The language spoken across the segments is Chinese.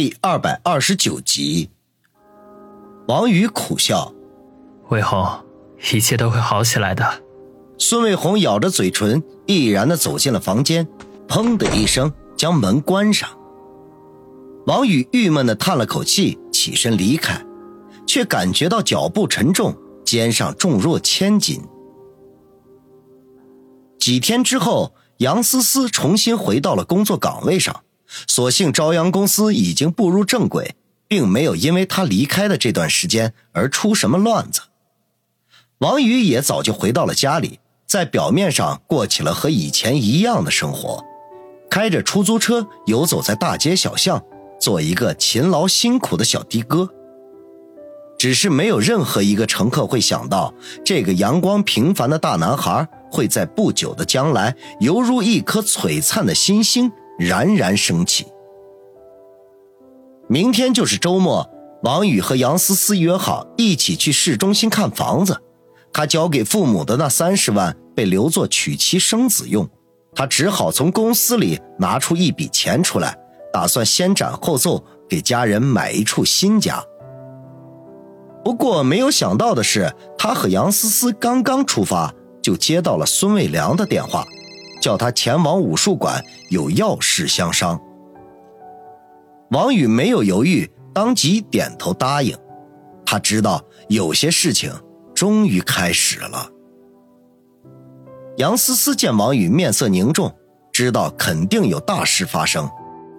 第二百二十九集，王宇苦笑：“魏红，一切都会好起来的。”孙卫红咬着嘴唇，毅然的走进了房间，砰的一声将门关上。王宇郁闷的叹了口气，起身离开，却感觉到脚步沉重，肩上重若千斤。几天之后，杨思思重新回到了工作岗位上。所幸朝阳公司已经步入正轨，并没有因为他离开的这段时间而出什么乱子。王宇也早就回到了家里，在表面上过起了和以前一样的生活，开着出租车游走在大街小巷，做一个勤劳辛苦的小的哥。只是没有任何一个乘客会想到，这个阳光平凡的大男孩会在不久的将来，犹如一颗璀璨的新星。冉冉升起。明天就是周末，王宇和杨思思约好一起去市中心看房子。他交给父母的那三十万被留作娶妻生子用，他只好从公司里拿出一笔钱出来，打算先斩后奏，给家人买一处新家。不过没有想到的是，他和杨思思刚刚出发，就接到了孙卫良的电话。叫他前往武术馆，有要事相商。王宇没有犹豫，当即点头答应。他知道有些事情终于开始了。杨思思见王宇面色凝重，知道肯定有大事发生，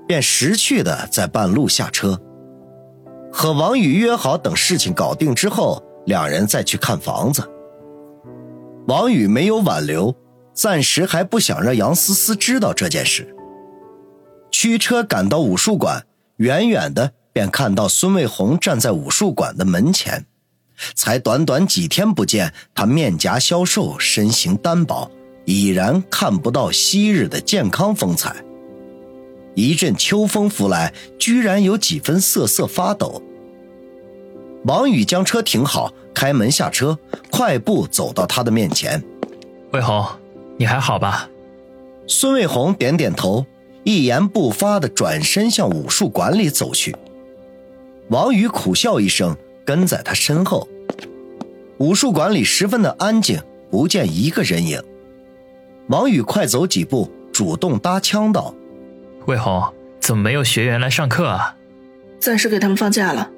便识趣的在半路下车，和王宇约好等事情搞定之后，两人再去看房子。王宇没有挽留。暂时还不想让杨思思知道这件事。驱车赶到武术馆，远远的便看到孙卫红站在武术馆的门前。才短短几天不见，他面颊消瘦，身形单薄，已然看不到昔日的健康风采。一阵秋风拂来，居然有几分瑟瑟发抖。王宇将车停好，开门下车，快步走到他的面前，卫红。你还好吧？孙卫红点点头，一言不发的转身向武术馆里走去。王宇苦笑一声，跟在他身后。武术馆里十分的安静，不见一个人影。王宇快走几步，主动搭腔道：“卫红，怎么没有学员来上课啊？”“暂时给他们放假了。”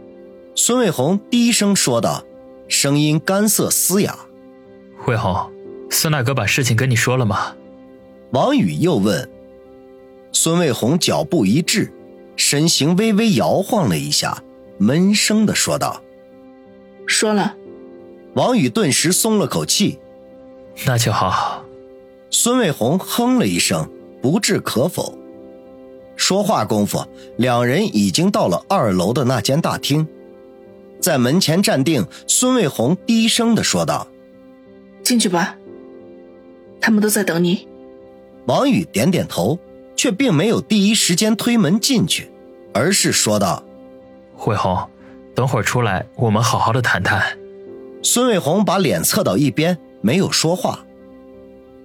孙卫红低声说道，声音干涩嘶哑。“卫红。”孙大哥把事情跟你说了吗？王宇又问。孙卫红脚步一滞，身形微微摇晃了一下，闷声的说道：“说了。”王宇顿时松了口气。那就好。孙卫红哼了一声，不置可否。说话功夫，两人已经到了二楼的那间大厅，在门前站定。孙卫红低声的说道：“进去吧。”他们都在等你，王宇点点头，却并没有第一时间推门进去，而是说道：“慧红，等会儿出来，我们好好的谈谈。”孙卫红把脸侧到一边，没有说话。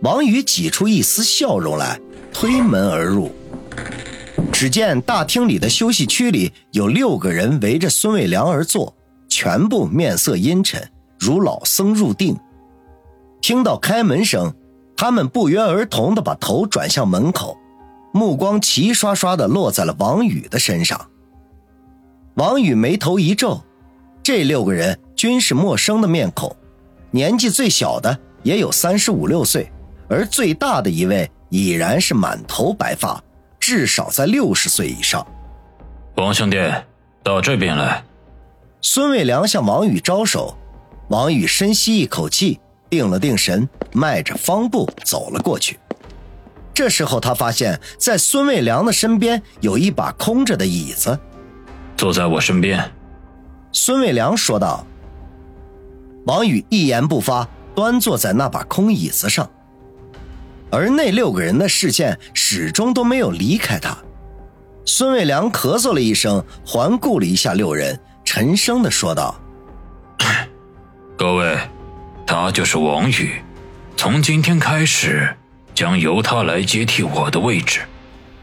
王宇挤出一丝笑容来，推门而入。只见大厅里的休息区里有六个人围着孙卫良而坐，全部面色阴沉，如老僧入定。听到开门声。他们不约而同地把头转向门口，目光齐刷刷地落在了王宇的身上。王宇眉头一皱，这六个人均是陌生的面孔，年纪最小的也有三十五六岁，而最大的一位已然是满头白发，至少在六十岁以上。王兄弟，到这边来。孙卫良向王宇招手，王宇深吸一口气。定了定神，迈着方步走了过去。这时候，他发现，在孙卫良的身边有一把空着的椅子。坐在我身边，孙卫良说道。王宇一言不发，端坐在那把空椅子上。而那六个人的视线始终都没有离开他。孙卫良咳嗽了一声，环顾了一下六人，沉声的说道：“各位。”他就是王宇，从今天开始，将由他来接替我的位置。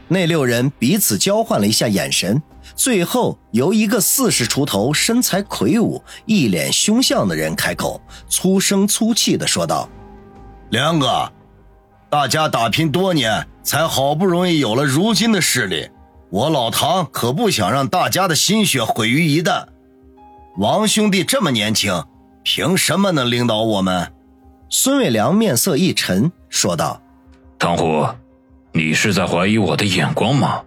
那六人彼此交换了一下眼神，最后由一个四十出头、身材魁梧、一脸凶相的人开口，粗声粗气的说道：“梁哥，大家打拼多年，才好不容易有了如今的势力，我老唐可不想让大家的心血毁于一旦。王兄弟这么年轻，凭什么能领导我们？”孙伟良面色一沉，说道：“唐虎。”你是在怀疑我的眼光吗？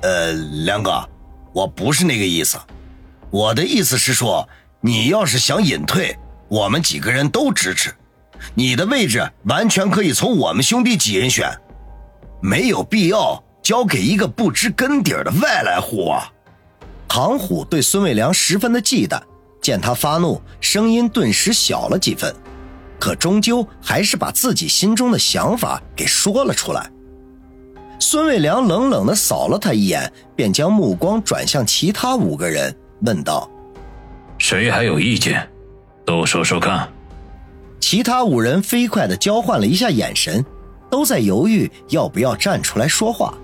呃，梁哥，我不是那个意思，我的意思是说，你要是想隐退，我们几个人都支持，你的位置完全可以从我们兄弟几人选，没有必要交给一个不知根底的外来户啊！唐虎对孙伟良十分的忌惮，见他发怒，声音顿时小了几分。可终究还是把自己心中的想法给说了出来。孙卫良冷冷地扫了他一眼，便将目光转向其他五个人，问道：“谁还有意见？都说说看。”其他五人飞快地交换了一下眼神，都在犹豫要不要站出来说话。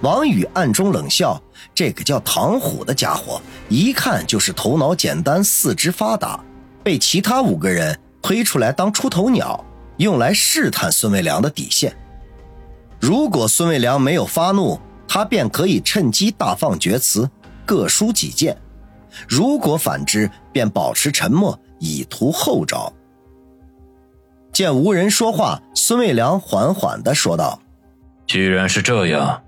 王宇暗中冷笑：“这个叫唐虎的家伙，一看就是头脑简单、四肢发达，被其他五个人。”推出来当出头鸟，用来试探孙卫良的底线。如果孙卫良没有发怒，他便可以趁机大放厥词，各抒己见；如果反之，便保持沉默，以图后招。见无人说话，孙卫良缓缓地说道：“既然是这样，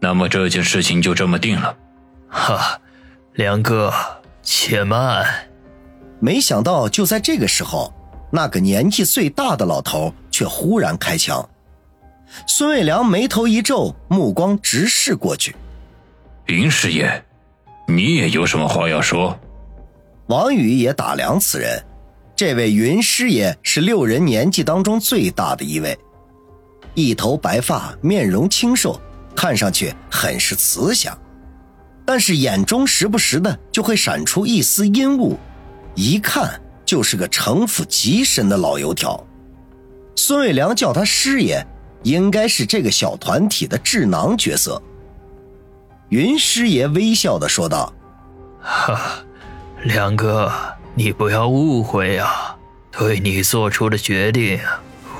那么这件事情就这么定了。”哈，梁哥，且慢。没想到就在这个时候。那个年纪最大的老头却忽然开枪，孙卫良眉头一皱，目光直视过去。云师爷，你也有什么话要说？王宇也打量此人，这位云师爷是六人年纪当中最大的一位，一头白发，面容清瘦，看上去很是慈祥，但是眼中时不时的就会闪出一丝阴雾，一看。就是个城府极深的老油条，孙伟良叫他师爷，应该是这个小团体的智囊角色。云师爷微笑的说道：“哈，梁哥，你不要误会啊，对你做出的决定，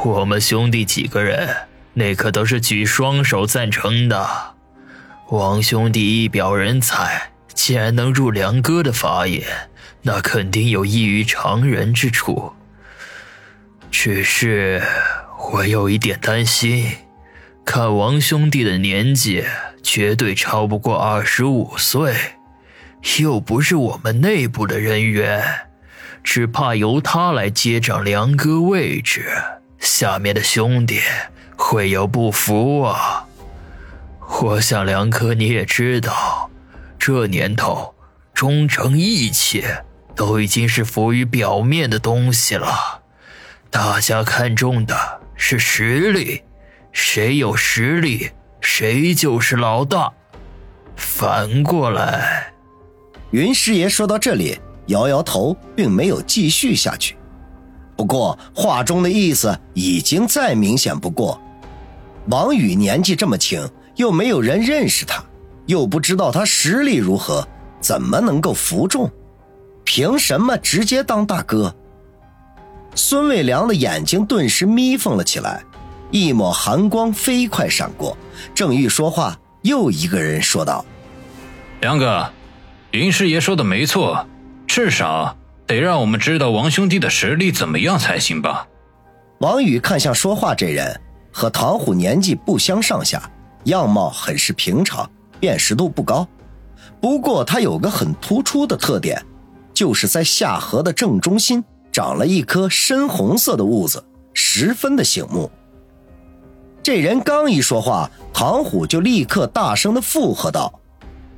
我们兄弟几个人那可都是举双手赞成的。王兄弟一表人才，既然能入梁哥的法眼。”那肯定有异于常人之处，只是我有一点担心。看王兄弟的年纪，绝对超不过二十五岁，又不是我们内部的人员，只怕由他来接掌梁哥位置，下面的兄弟会有不服啊。我想梁哥你也知道，这年头，忠诚义气。都已经是浮于表面的东西了，大家看重的是实力，谁有实力，谁就是老大。反过来，云师爷说到这里，摇摇头，并没有继续下去。不过话中的意思已经再明显不过。王宇年纪这么轻，又没有人认识他，又不知道他实力如何，怎么能够服众？凭什么直接当大哥？孙卫良的眼睛顿时眯缝了起来，一抹寒光飞快闪过。正欲说话，又一个人说道：“梁哥，林师爷说的没错，至少得让我们知道王兄弟的实力怎么样才行吧？”王宇看向说话这人，和唐虎年纪不相上下，样貌很是平常，辨识度不高。不过他有个很突出的特点。就是在下颌的正中心长了一颗深红色的痦子，十分的醒目。这人刚一说话，唐虎就立刻大声的附和道：“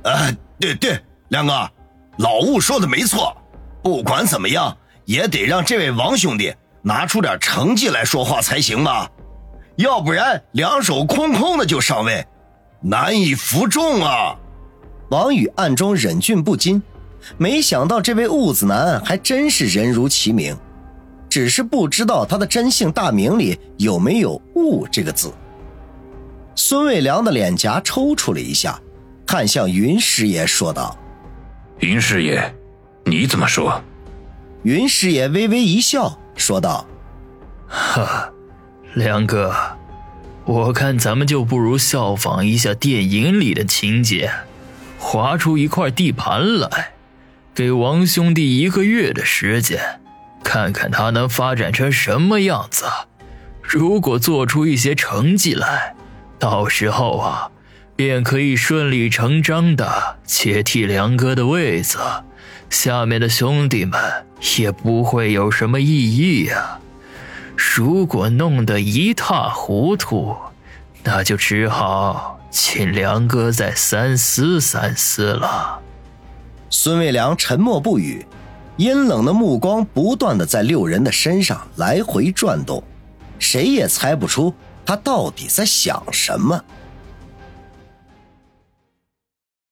啊，对对，梁哥，老吴说的没错。不管怎么样，也得让这位王兄弟拿出点成绩来说话才行吧，要不然两手空空的就上位，难以服众啊。”王宇暗中忍俊不禁。没想到这位兀子男还真是人如其名，只是不知道他的真姓大名里有没有“兀”这个字。孙卫良的脸颊抽搐了一下，看向云师爷说道：“云师爷，你怎么说？”云师爷微微一笑，说道：“哈，梁哥，我看咱们就不如效仿一下电影里的情节，划出一块地盘来，给王兄弟一个月的时间，看看他能发展成什么样子。如果做出一些成绩来，到时候啊，便可以顺理成章的接替梁哥的位子。”下面的兄弟们也不会有什么异议呀。如果弄得一塌糊涂，那就只好请梁哥再三思三思了。孙卫良沉默不语，阴冷的目光不断的在六人的身上来回转动，谁也猜不出他到底在想什么。